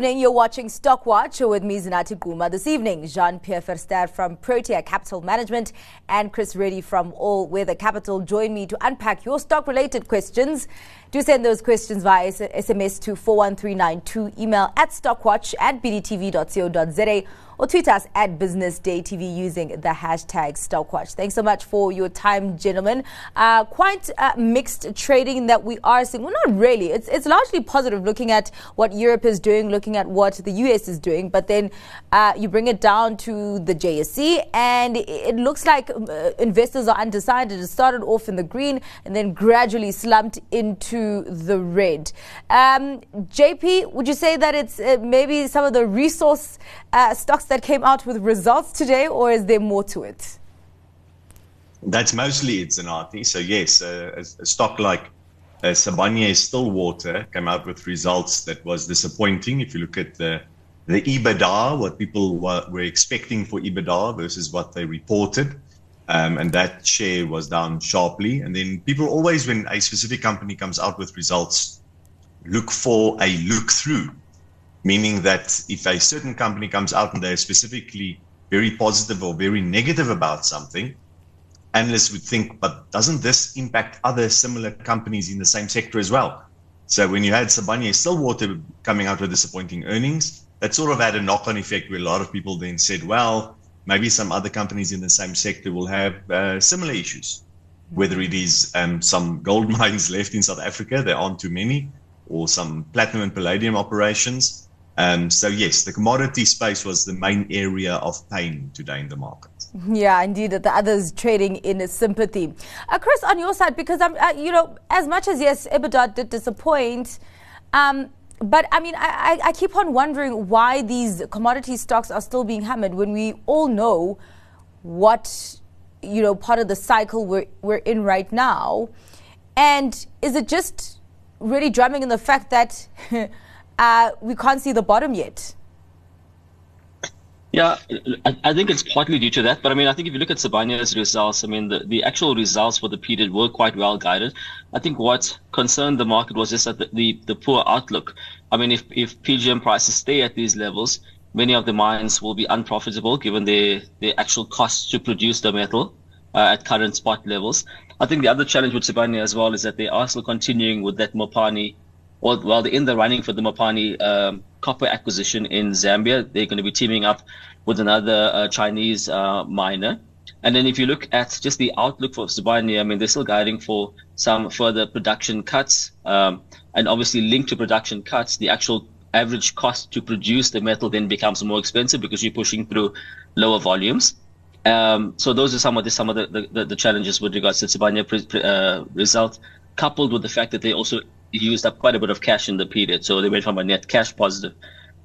evening. You're watching Stock Watch with me, Zinathi Gquma. This evening, Jean-Pierre Verster from Protea Capital Management and Chris Reddy from All Weather Capital join me to unpack your stock-related questions. Do send those questions via SMS to 41392, email at stockwatch at bdtv.co.za or tweet us at businessdaytv using the hashtag Stockwatch. Thanks so much for your time, gentlemen. Uh, quite uh, mixed trading that we are seeing. Well, not really. It's, it's largely positive looking at what Europe is doing, looking at what the US is doing, but then uh, you bring it down to the JSE and it looks like uh, investors are undecided. It started off in the green and then gradually slumped into the red. Um, JP, would you say that it's uh, maybe some of the resource uh, stocks that came out with results today, or is there more to it? That's mostly it, Zinathi. So, yes, uh, a, a, stock like uh, Sibanye Stillwater came out with results that was disappointing. If you look at the the EBITDA, what people were, were expecting for EBITDA versus what they reported, um, and that share was down sharply. And then people always, when a specific company comes out with results, look for a look through meaning that if a certain company comes out and they're specifically very positive or very negative about something, analysts would think, but doesn't this impact other similar companies in the same sector as well? So when you had Sibanye Stillwater coming out with disappointing earnings, that sort of had a knock-on effect where a lot of people then said, well, maybe some other companies in the same sector will have uh, similar issues. Whether it is um, some gold mines left in South Africa, there aren't too many, or some platinum and palladium operations, um, so yes, the commodity space was the main area of pain today in the market. Yeah, indeed, the others trading in sympathy. Uh, Chris, on your side, because I'm, uh, you know, as much as yes, EBITDA did disappoint, um, but I mean, I, I, keep on wondering why these commodity stocks are still being hammered when we all know what you know part of the cycle we're we're in right now, and is it just really drumming in the fact that uh, we can't see the bottom yet. Yeah, I think it's partly due to that. But I mean, I think if you look at Sibanye's results, I mean, the, the actual results for the period were quite well guided. I think what concerned the market was just that the, the, the poor outlook. I mean, if, if PGM prices stay at these levels, many of the mines will be unprofitable given their, their actual costs to produce the metal uh, at current spot levels. I think the other challenge with Sibanye as well is that they are still continuing with that Mopani well, while they're in the running for the Mopani um, copper acquisition in Zambia, they're going to be teaming up with another uh, Chinese uh, miner. And then if you look at just the outlook for Sibanye, I mean, they're still guiding for some further production cuts. Um, and obviously linked to production cuts, the actual average cost to produce the metal then becomes more expensive because you're pushing through lower volumes. Um, so those are some of the some of the, the, the challenges with regards to Sibanye uh, result, coupled with the fact that they also used up quite a bit of cash in the period. So they went from a net cash positive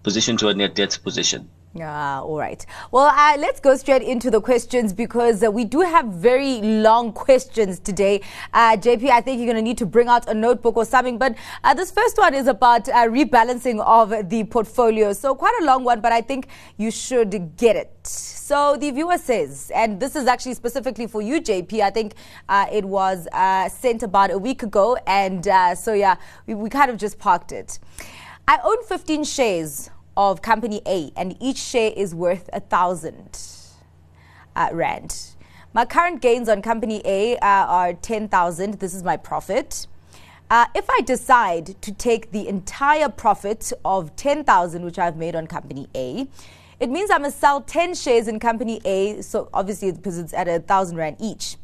position to a net debt position. Ah, all right. Well, uh, let's go straight into the questions because uh, we do have very long questions today. Uh, JP, I think you're going to need to bring out a notebook or something. But uh, this first one is about uh, rebalancing of the portfolio. So, quite a long one, but I think you should get it. So, the viewer says, and this is actually specifically for you, JP. I think uh, it was sent about a week ago. And so, yeah, we, we kind of just parked it. I own 15 shares of company A, and each share is worth a thousand uh, rand. My current gains on company A uh, are 10,000. This is my profit. Uh, if I decide to take the entire profit of 10,000, which I've made on company A, it means I must sell 10 shares in company A. So obviously, because it's at a thousand rand each.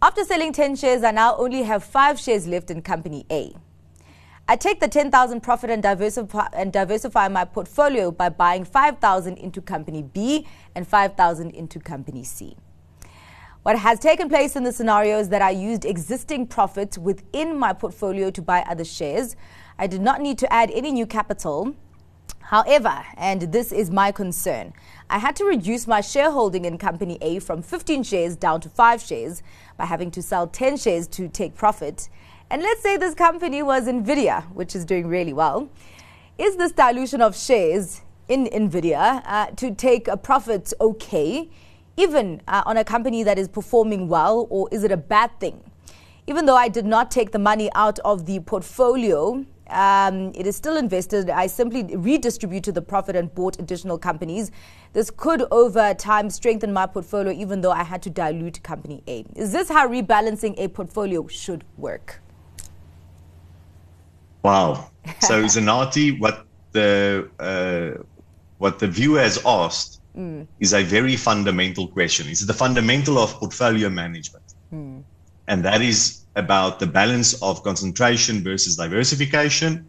After selling 10 shares, I now only have five shares left in company A. I take the 10,000 profit and diversify, and diversify my portfolio by buying 5,000 into company B and 5,000 into company C. What has taken place in the scenario is that I used existing profits within my portfolio to buy other shares. I did not need to add any new capital. However, and this is my concern, I had to reduce my shareholding in company A from 15 shares down to 5 shares by having to sell 10 shares to take profit. And let's say this company was Nvidia, which is doing really well. Is this dilution of shares in Nvidia uh, to take a profit okay, even uh, on a company that is performing well, or is it a bad thing? Even though I did not take the money out of the portfolio, Um, it is still invested. I simply redistributed the profit and bought additional companies. This could, over time, strengthen my portfolio, even though I had to dilute company A. Is this how rebalancing a portfolio should work? Wow. So, Zinathi, what the uh, what the viewer has asked mm. is a very fundamental question. It's the fundamental of portfolio management, mm. and that is about the balance of concentration versus diversification,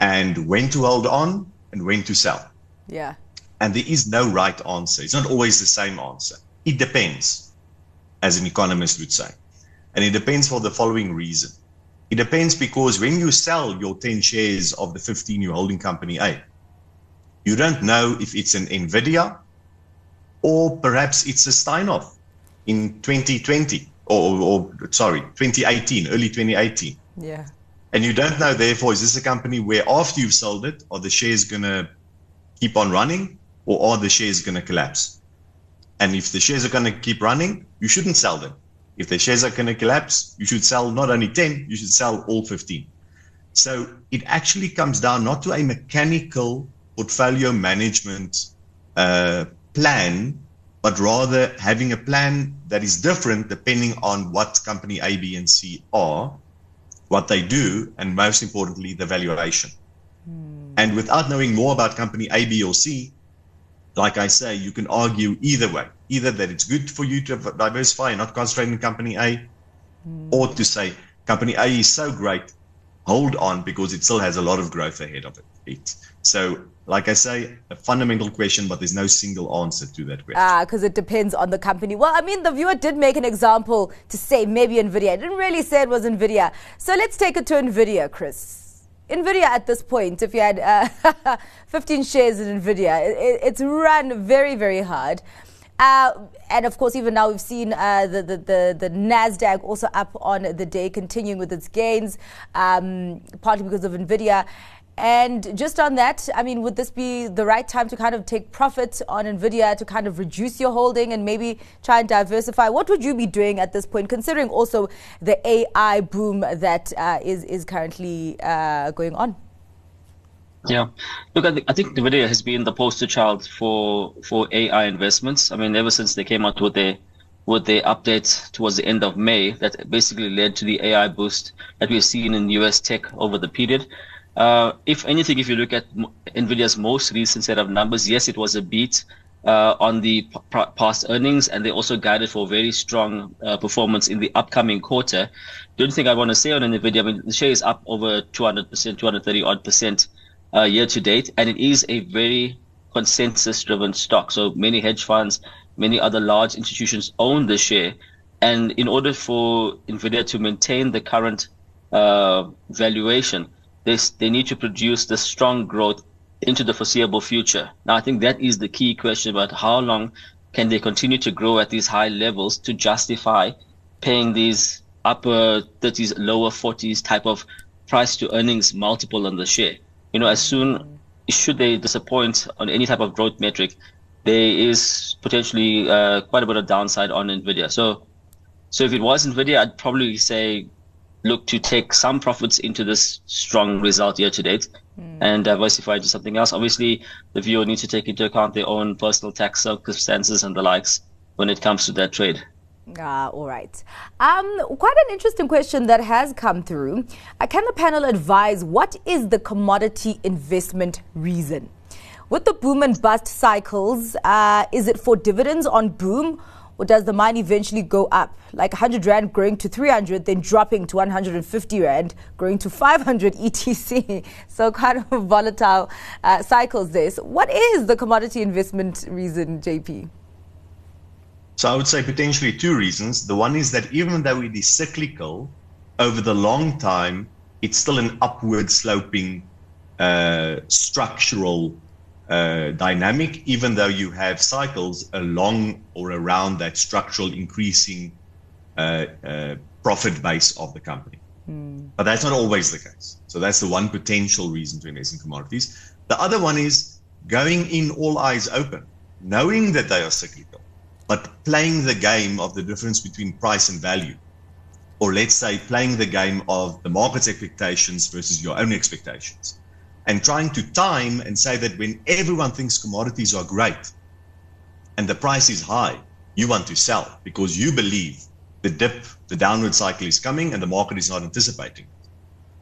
and when to hold on and when to sell. Yeah. And there is no right answer. It's not always the same answer. It depends, as an economist would say. And it depends for the following reason. It depends because when you sell your 10 shares of the 15 you're holding company A, you don't know if it's an NVIDIA or perhaps it's a Steinhoff in 2020 or, or, sorry, 2018, early 2018. Yeah. And you don't know, therefore, is this a company where after you've sold it, are the shares going to keep on running or are the shares going to collapse? And if the shares are going to keep running, you shouldn't sell them. If the shares are going to collapse, you should sell not only 10, you should sell all 15. So it actually comes down not to a mechanical portfolio management uh, plan, but rather having a plan that is different depending on what company A, B, and C are, what they do, and most importantly, the valuation. Mm. And without knowing more about company A, B, or C, like I say, you can argue either way either that it's good for you to diversify and not concentrate in company A, mm. or to say company A is so great, hold on because it still has a lot of growth ahead of it. So, like I say, a fundamental question, but there's no single answer to that question. Ah, because it depends on the company. Well, I mean, the viewer did make an example to say maybe NVIDIA. I didn't really say it was NVIDIA. So let's take it to NVIDIA, Chris. NVIDIA at this point, if you had uh, 15 shares in NVIDIA, it, it's run very, very hard. Uh, and of course, even now we've seen uh, the, the, the, the, NASDAQ also up on the day, continuing with its gains, um, partly because of NVIDIA. And just on that, I mean, would this be the right time to kind of take profit on NVIDIA to kind of reduce your holding and maybe try and diversify? What would you be doing at this point, considering also the AI boom that uh, is is currently uh, going on? Yeah, look, I, th- I think NVIDIA has been the poster child for for AI investments. I mean, ever since they came out with their with their update towards the end of May, that basically led to the AI boost that we've seen in US tech over the period. Uh, if anything, if you look at NVIDIA's most recent set of numbers, yes, it was a beat uh, on the past earnings, and they also guided for very strong uh, performance in the upcoming quarter. The only thing I want to say on NVIDIA, I mean, the share is up over 200%, 230 odd percent uh, year to date, and it is a very consensus driven stock. So many hedge funds, many other large institutions own the share. And in order for NVIDIA to maintain the current uh, valuation, they, they need to produce the strong growth into the foreseeable future. Now, I think that is the key question about how long can they continue to grow at these high levels to justify paying these upper 30s, lower 40s type of price to earnings multiple on the share you know, as soon should they disappoint on any type of growth metric, there is potentially uh, quite a bit of downside on Nvidia. So, so if it was Nvidia, I'd probably say look to take some profits into this strong result year to date mm. and diversify into something else. Obviously, the viewer needs to take into account their own personal tax circumstances and the likes when it comes to that trade. Ah, all right. Um, quite an interesting question that has come through. Uh, can the panel advise what is the commodity investment reason? With the boom and bust cycles, uh, is it for dividends on boom or does the mine eventually go up? Like 100 Rand growing to 300, then dropping to 150 Rand, growing to 500 ETC. So kind of volatile uh, cycles this. What is the commodity investment reason, JP? So I would say potentially two reasons. The one is that even though it is cyclical, over the long time, it's still an upward sloping uh, structural uh, dynamic, even though you have cycles along or around that structural increasing uh, uh profit base of the company. Mm. But that's not always the case. So that's the one potential reason to invest in commodities. The other one is going in all eyes open, knowing that they are cyclical but playing the game of the difference between price and value. or let's say playing the game of the market's expectations versus your own expectations and trying to time and say that when everyone thinks commodities are great and the price is high, you want to sell because you believe the dip, the downward cycle is coming and the market is not anticipating.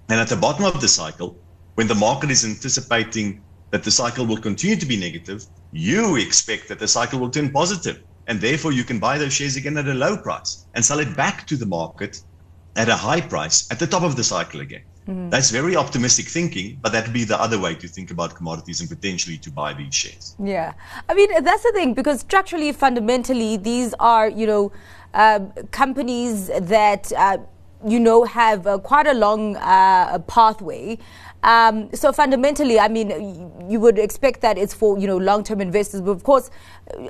And at the bottom of the cycle, when the market is anticipating that the cycle will continue to be negative, you expect that the cycle will turn positive and therefore you can buy those shares again at a low price and sell it back to the market at a high price at the top of the cycle again. Mm-hmm. That's very optimistic thinking, but that would be the other way to think about commodities and potentially to buy these shares. Yeah. I mean, that's the thing, because structurally, fundamentally, these are, you know, uh, companies that, uh, you know, have uh, quite a long uh, pathway. Um, so fundamentally, I mean, you would expect that it's for you know long-term investors, but of course,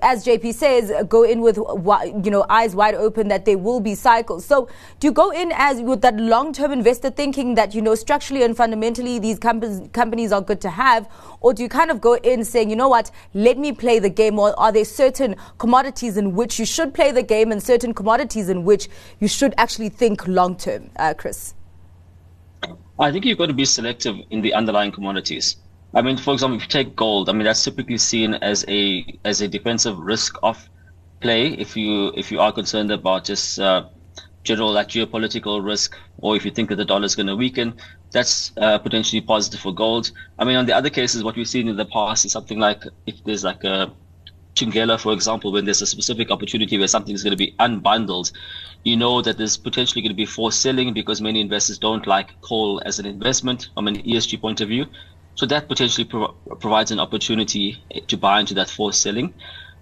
as JP says, go in with you know eyes wide open that there will be cycles. So do you go in as with that long-term investor thinking that you know structurally and fundamentally these companies companies are good to have, or do you kind of go in saying you know what, let me play the game, or are there certain commodities in which you should play the game and certain commodities in which you should actually think long-term, uh, Chris? I think you've got to be selective in the underlying commodities. I mean, for example, if you take gold, I mean that's typically seen as a as a defensive risk off play if you if you are concerned about just uh, general geopolitical risk, or if you think that the dollar is going to weaken, that's uh, potentially positive for gold. I mean, on the other cases, what we've seen in the past is something like if there's like a Thungela, for example, when there's a specific opportunity where something is going to be unbundled, you know that there's potentially going to be forced selling because many investors don't like coal as an investment from an ESG point of view. So that potentially pro- provides an opportunity to buy into that forced selling.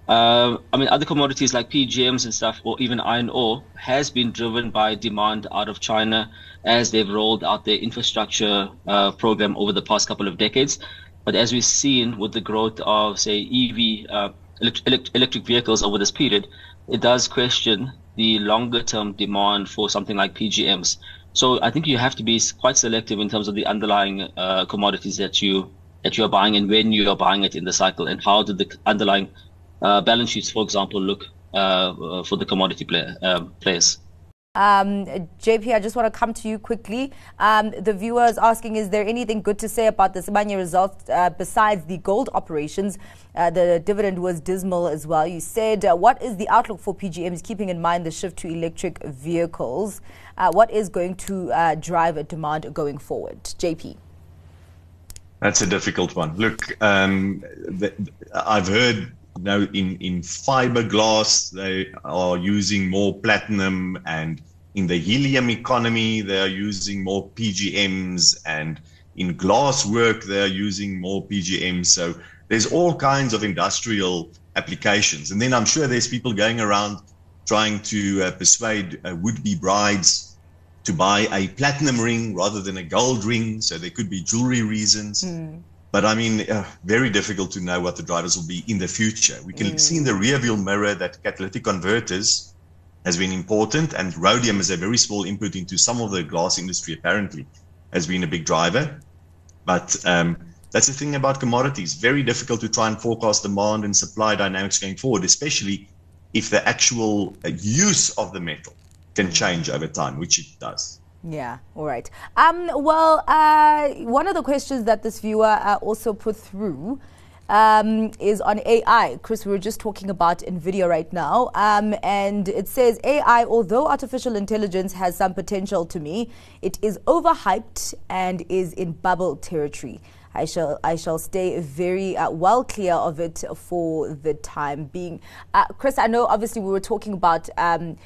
Uh, I mean, other commodities like PGMs and stuff, or even iron ore, has been driven by demand out of China as they've rolled out their infrastructure uh, program over the past couple of decades. But as we've seen with the growth of, say, EV uh, elect- electric vehicles over this period, it does question the longer term demand for something like PGMs. So I think you have to be quite selective in terms of the underlying uh, commodities that you that you are buying and when you are buying it in the cycle and how did the underlying uh, balance sheets, for example, look uh, for the commodity um, players. Um, JP, I just want to come to you quickly. Um, the viewer is asking, is there anything good to say about the Sibanye results uh, besides the gold operations? Uh, the dividend was dismal as well. You said, uh, what is the outlook for PGMs, keeping in mind the shift to electric vehicles? Uh, what is going to uh, drive a demand going forward? JP. That's a difficult one. Look, um, the, I've heard now in, in fiberglass, they are using more platinum and in the helium economy, they are using more PGMs and in glass work, they are using more PGMs. So there's all kinds of industrial applications. And then I'm sure there's people going around trying to uh, persuade uh, would-be brides to buy a platinum ring rather than a gold ring. So there could be jewelry reasons. Mm. But I mean, uh, very difficult to know what the drivers will be in the future. We can mm. see in the rear view mirror that catalytic converters has been important, and rhodium is a very small input into some of the glass industry, apparently, has been a big driver. But um, that's the thing about commodities. Very difficult to try and forecast demand and supply dynamics going forward, especially if the actual uh, use of the metal can change over time, which it does. Yeah, all right. Um, well, uh, one of the questions that this viewer uh, also put through um, is on AI. Chris, we were just talking about NVIDIA right now. Um, and it says AI, although artificial intelligence has some potential to me, it is overhyped and is in bubble territory. I shall I shall stay very uh, well clear of it for the time being. Uh, Chris, I know obviously we were talking about um,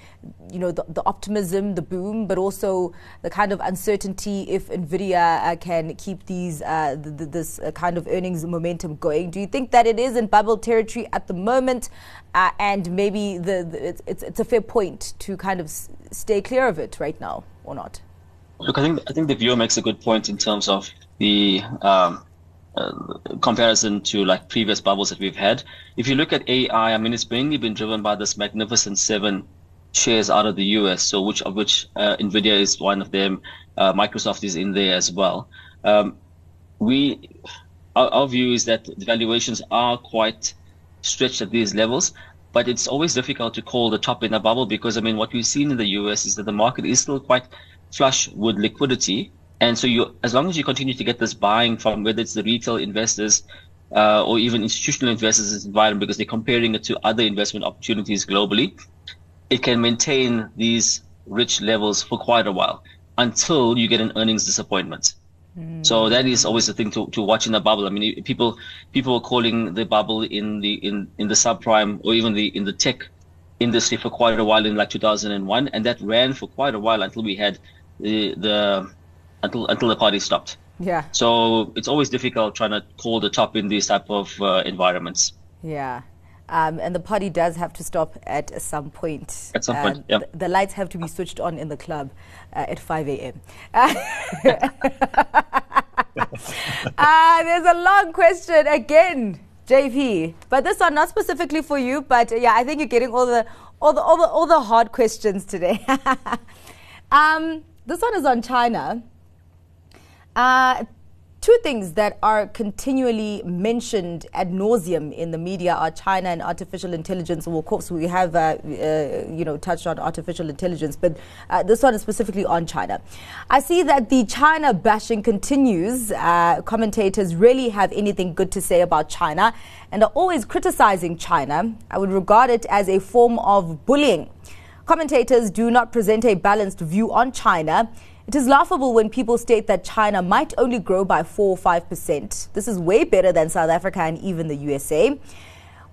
you know the, the, optimism, the boom, but also the kind of uncertainty if Nvidia uh, can keep these uh, this uh, kind of earnings momentum going. Do you think that it is in bubble territory at the moment, uh, and maybe the, it's, it's, it's a fair point to kind of s- stay clear of it right now, or not? Look, I think I think the viewer makes a good point in terms of the um, uh, comparison to like previous bubbles that we've had. If you look at AI, I mean, it's mainly been driven by this magnificent seven shares out of the US, so which of which uh, Nvidia is one of them. Uh, Microsoft is in there as well. Um, we, our, our, view is that the valuations are quite stretched at these levels. but it's always difficult to call the top in a bubble because I mean what we've seen in the US is that the market is still quite flush with liquidity, and so you as long as you continue to get this buying from whether it's the retail investors uh, or even institutional investors in this environment because they're comparing it to other investment opportunities globally, it can maintain these rich levels for quite a while until you get an earnings disappointment. So that is always the thing to, to watch in the bubble. I mean, people people were calling the bubble in the in, in the subprime or even the in the tech industry for quite a while in like 2001, and that ran for quite a while until we had the the until until the party stopped. Yeah. So it's always difficult trying to call the top in these type of uh, environments. Yeah. Um, and the party does have to stop at some point. At some point, Um, yeah. th- the lights have to be switched on in the club uh, at 5 a.m. uh, there's a long question again, JP. But this one not specifically for you, but uh, yeah, I think you're getting all the all the all the, all the hard questions today. um, this one is on China. Uh, two things that are continually mentioned ad nauseum in the media are China and artificial intelligence. Well, of course, we have, uh, uh, you know, touched on artificial intelligence, but uh, this one is specifically on China. I see that the China bashing continues. Uh, commentators really have anything good to say about China and are always criticizing China. I would regard it as a form of bullying. Commentators do not present a balanced view on China. It is laughable when people state that China might only grow by 4 or 5%. This is way better than South Africa and even the USA.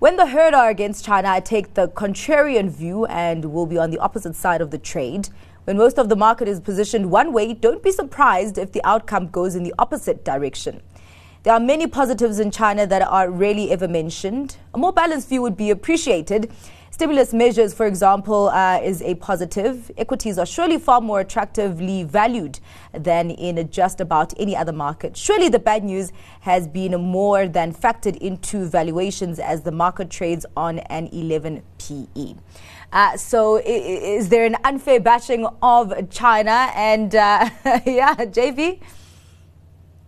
When the herd are against China, I take the contrarian view and will be on the opposite side of the trade. When most of the market is positioned one way, don't be surprised if the outcome goes in the opposite direction. There are many positives in China that are rarely ever mentioned. A more balanced view would be appreciated. Stimulus measures, for example, uh, is a positive. Equities are surely far more attractively valued than in just about any other market. Surely the bad news has been more than factored into valuations as the market trades on an 11 PE. Uh, so, is there an unfair bashing of China? And uh, yeah, JP?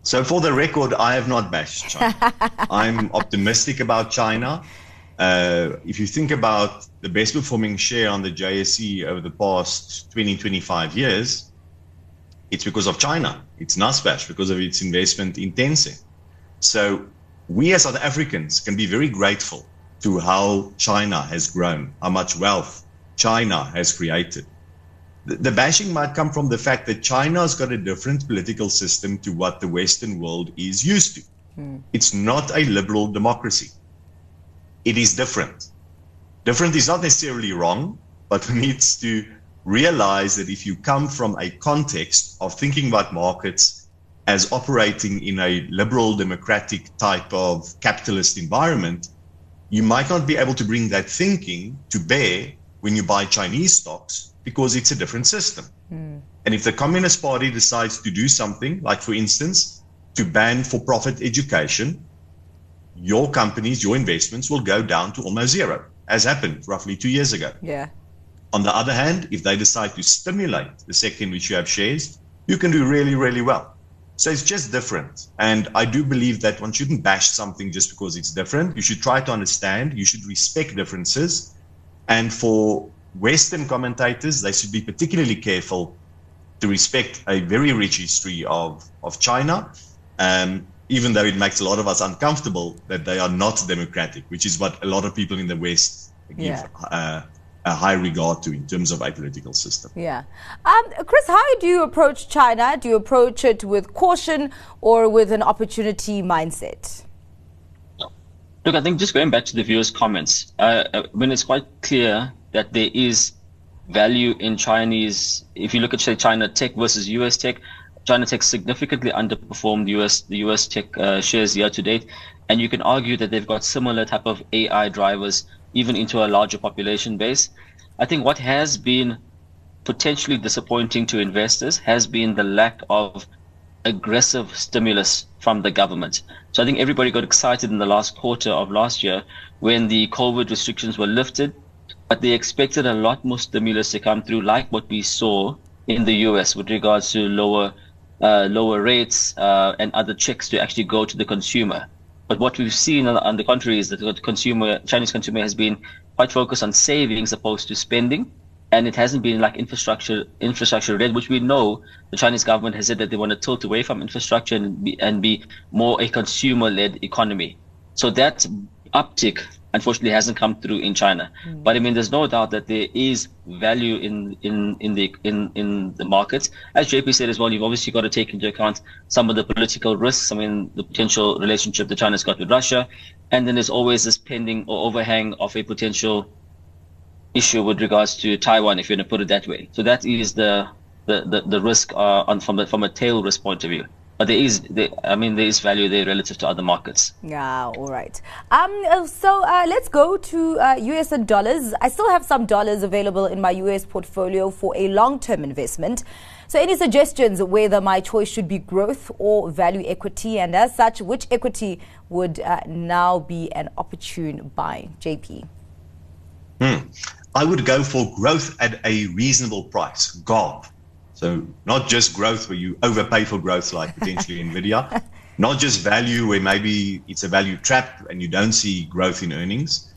So, for the record, I have not bashed China. I'm optimistic about China. Uh, if you think about the best performing share on the JSE over the past 20, 25 years, it's because of China. It's Naspers because of its investment in Tencent. So, we as South Africans can be very grateful to how China has grown, how much wealth China has created the, the bashing might come from the fact that China's got a different political system to what the Western world is used to. It's not a liberal democracy. It is different. Different is not necessarily wrong, but needs to realize that if you come from a context of thinking about markets as operating in a liberal democratic type of capitalist environment, you might not be able to bring that thinking to bear when you buy Chinese stocks because it's a different system. Hmm. And if the Communist Party decides to do something, like for instance, to ban for profit education, your companies, your investments will go down to almost zero, as happened roughly two years ago. Yeah. On the other hand, if they decide to stimulate the sector in which you have shares, you can do really, really well. So it's just different. And I do believe that one shouldn't bash something just because it's different. You should try to understand, you should respect differences. And for Western commentators, they should be particularly careful to respect a very rich history of, of China, um, even though it makes a lot of us uncomfortable that they are not democratic, which is what a lot of people in the West give Yeah. uh, a high regard to in terms of a political system. Yeah. Um, Chris, how do you approach China? Do you approach it with caution or with an opportunity mindset? Look, I think just going back to the viewers' comments, uh, uh, when it's quite clear that there is value in Chinese, if you look at say China tech versus US tech, China tech significantly underperformed the US the US tech uh, shares year to date, and you can argue that they've got similar type of AI drivers even into a larger population base. I think what has been potentially disappointing to investors has been the lack of aggressive stimulus from the government. So I think everybody got excited in the last quarter of last year when the COVID restrictions were lifted, but they expected a lot more stimulus to come through, like what we saw in the US with regards to lower uh, lower rates uh, and other checks to actually go to the consumer. But what we've seen on, on the contrary is that the consumer, Chinese consumer, has been quite focused on saving as opposed to spending, and it hasn't been like infrastructure infrastructure led, which we know the Chinese government has said that they want to tilt away from infrastructure and be, and be more a consumer led economy. So that uptick unfortunately hasn't come through in China. Mm. But I mean, there's no doubt that there is value in in in the in in the markets. As JP said as well, you've obviously got to take into account some of the political risks. I mean, the potential relationship that China's got with Russia, and then there's always this pending or overhang of a potential issue with regards to Taiwan, if you're going to put it that way. So that is the the the, the risk uh, on from a, from a tail risk point of view but there is, there, I mean, there is value there relative to other markets. Yeah, all right. Um, uh, so uh, let's go to uh, US and dollars. I still have some dollars available in my US portfolio for a long-term investment. So, any suggestions whether my choice should be growth or value equity, and as such, which equity would uh, now be an opportune buy? JP. Hmm. I would go for growth at a reasonable price. GARP. So not just growth where you overpay for growth, like potentially Nvidia, not just value where maybe it's a value trap and you don't see growth in earnings.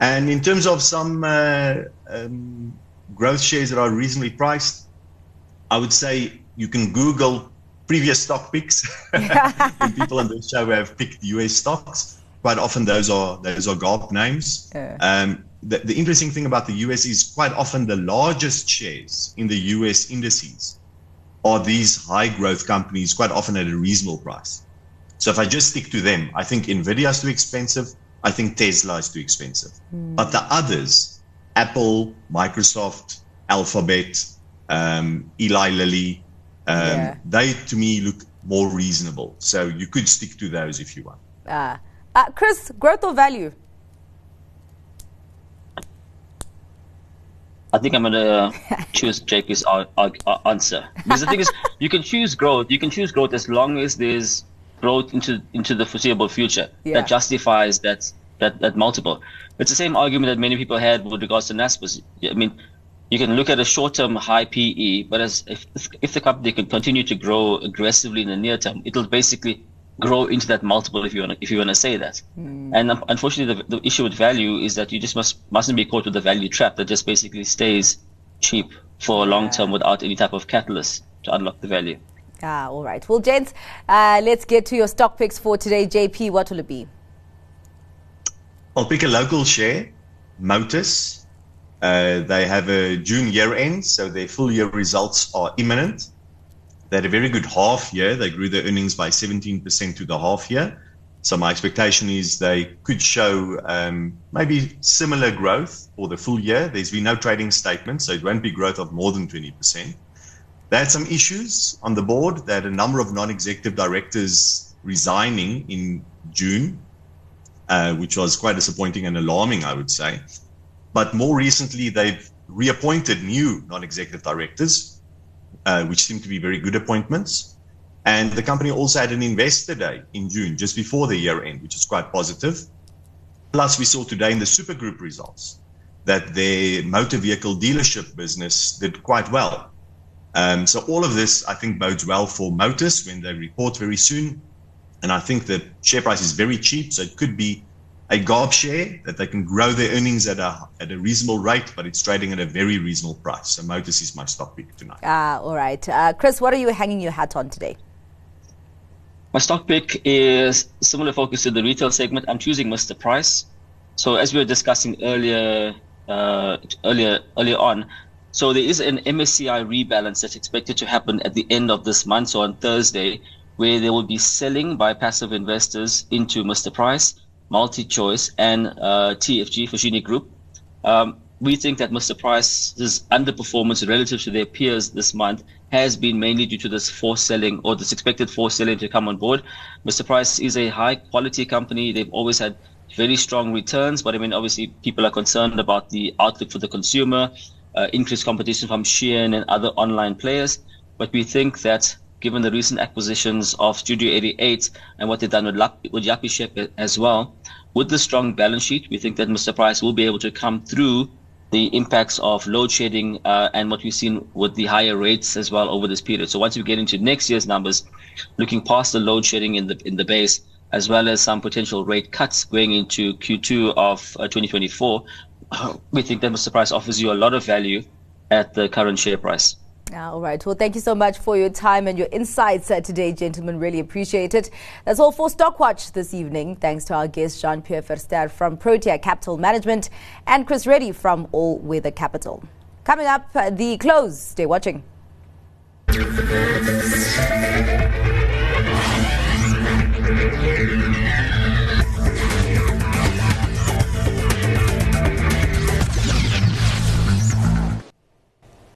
And in terms of some uh, um, growth shares that are reasonably priced, I would say you can Google previous stock picks. people on the show have picked US stocks. Quite often those are those are GARP names. Yeah. Um, the, the interesting thing about the US is quite often the largest shares in the US indices are these high growth companies, quite often at a reasonable price. So if I just stick to them, I think Nvidia is too expensive. I think Tesla is too expensive. Mm. But the others, Apple, Microsoft, Alphabet, um, Eli Lilly, um, yeah. they to me look more reasonable. So you could stick to those if you want. Uh, uh, Chris, growth or value? I think I'm gonna choose JP's answer because the thing is, you can choose growth. You can choose growth as long as there's growth into into the foreseeable future yeah. that justifies that that that multiple. It's the same argument that many people had with regards to Naspers. I mean, you can look at a short-term high PE, but as if if the company can continue to grow aggressively in the near term, it'll basically grow into that multiple if you want to, if you want to say that. Mm. And um, unfortunately, the, the issue with value is that you just must mustn't be caught with the value trap that just basically stays cheap for a long term without any type of catalyst to unlock the value. Ah, all right. Well, gents, uh, let's get to your stock picks for today. JP, what will it be? I'll pick a local share, Motus. Uh, they have a June year end, so their full year results are imminent. They had a very good half year. They grew their earnings by 17% to the half year. So my expectation is they could show um, maybe similar growth for the full year. There's been no trading statement, so it won't be growth of more than 20%. They had some issues on the board. They had a number of non-executive directors resigning in June, uh, which was quite disappointing and alarming, I would say. But more recently, they've reappointed new non-executive directors uh, which seem to be very good appointments. And the company also had an investor day in June, just before the year end, which is quite positive. Plus, we saw today in the Super Group results that their motor vehicle dealership business did quite well. Um, so all of this, I think, bodes well for Motus when they report very soon. And I think the share price is very cheap, so it could be a GARP share that they can grow their earnings at a at a reasonable rate, but it's trading at a very reasonable price. So Motus is my stock pick tonight. Ah, all right. Uh, Chris, what are you hanging your hat on today? My stock pick is similar focus to the retail segment. I'm choosing Mr. Price. So as we were discussing earlier, uh, earlier, earlier on, so there is an MSCI rebalance that's expected to happen at the end of this month, so on Thursday, where they will be selling by passive investors into Mr. Price MultiChoice, and uh, TFG Foschini Group. Um, we think that Mr. Price's underperformance relative to their peers this month has been mainly due to this forced selling or this expected forced selling to come on board. Mr. Price is a high quality company. They've always had very strong returns, but I mean, obviously, people are concerned about the outlook for the consumer, uh, increased competition from Shein and other online players. But we think that given the recent acquisitions of Studio 88 and what they've done with, with Yuppiechef as well. With the strong balance sheet, we think that Mr. Price will be able to come through the impacts of load shedding uh, and what we've seen with the higher rates as well over this period. So once we get into next year's numbers, looking past the load shedding in the in the base, as well as some potential rate cuts going into Q2 of uh, 2024, we think that Mr. Price offers you a lot of value at the current share price. All right. Well, thank you so much for your time and your insights uh, today, gentlemen. Really appreciate it. That's all for Stockwatch this evening. Thanks to our guest, Jean Pierre Verster from Protea Capital Management and Chris Reddy from All Weather Capital. Coming up, uh, the close. Stay watching.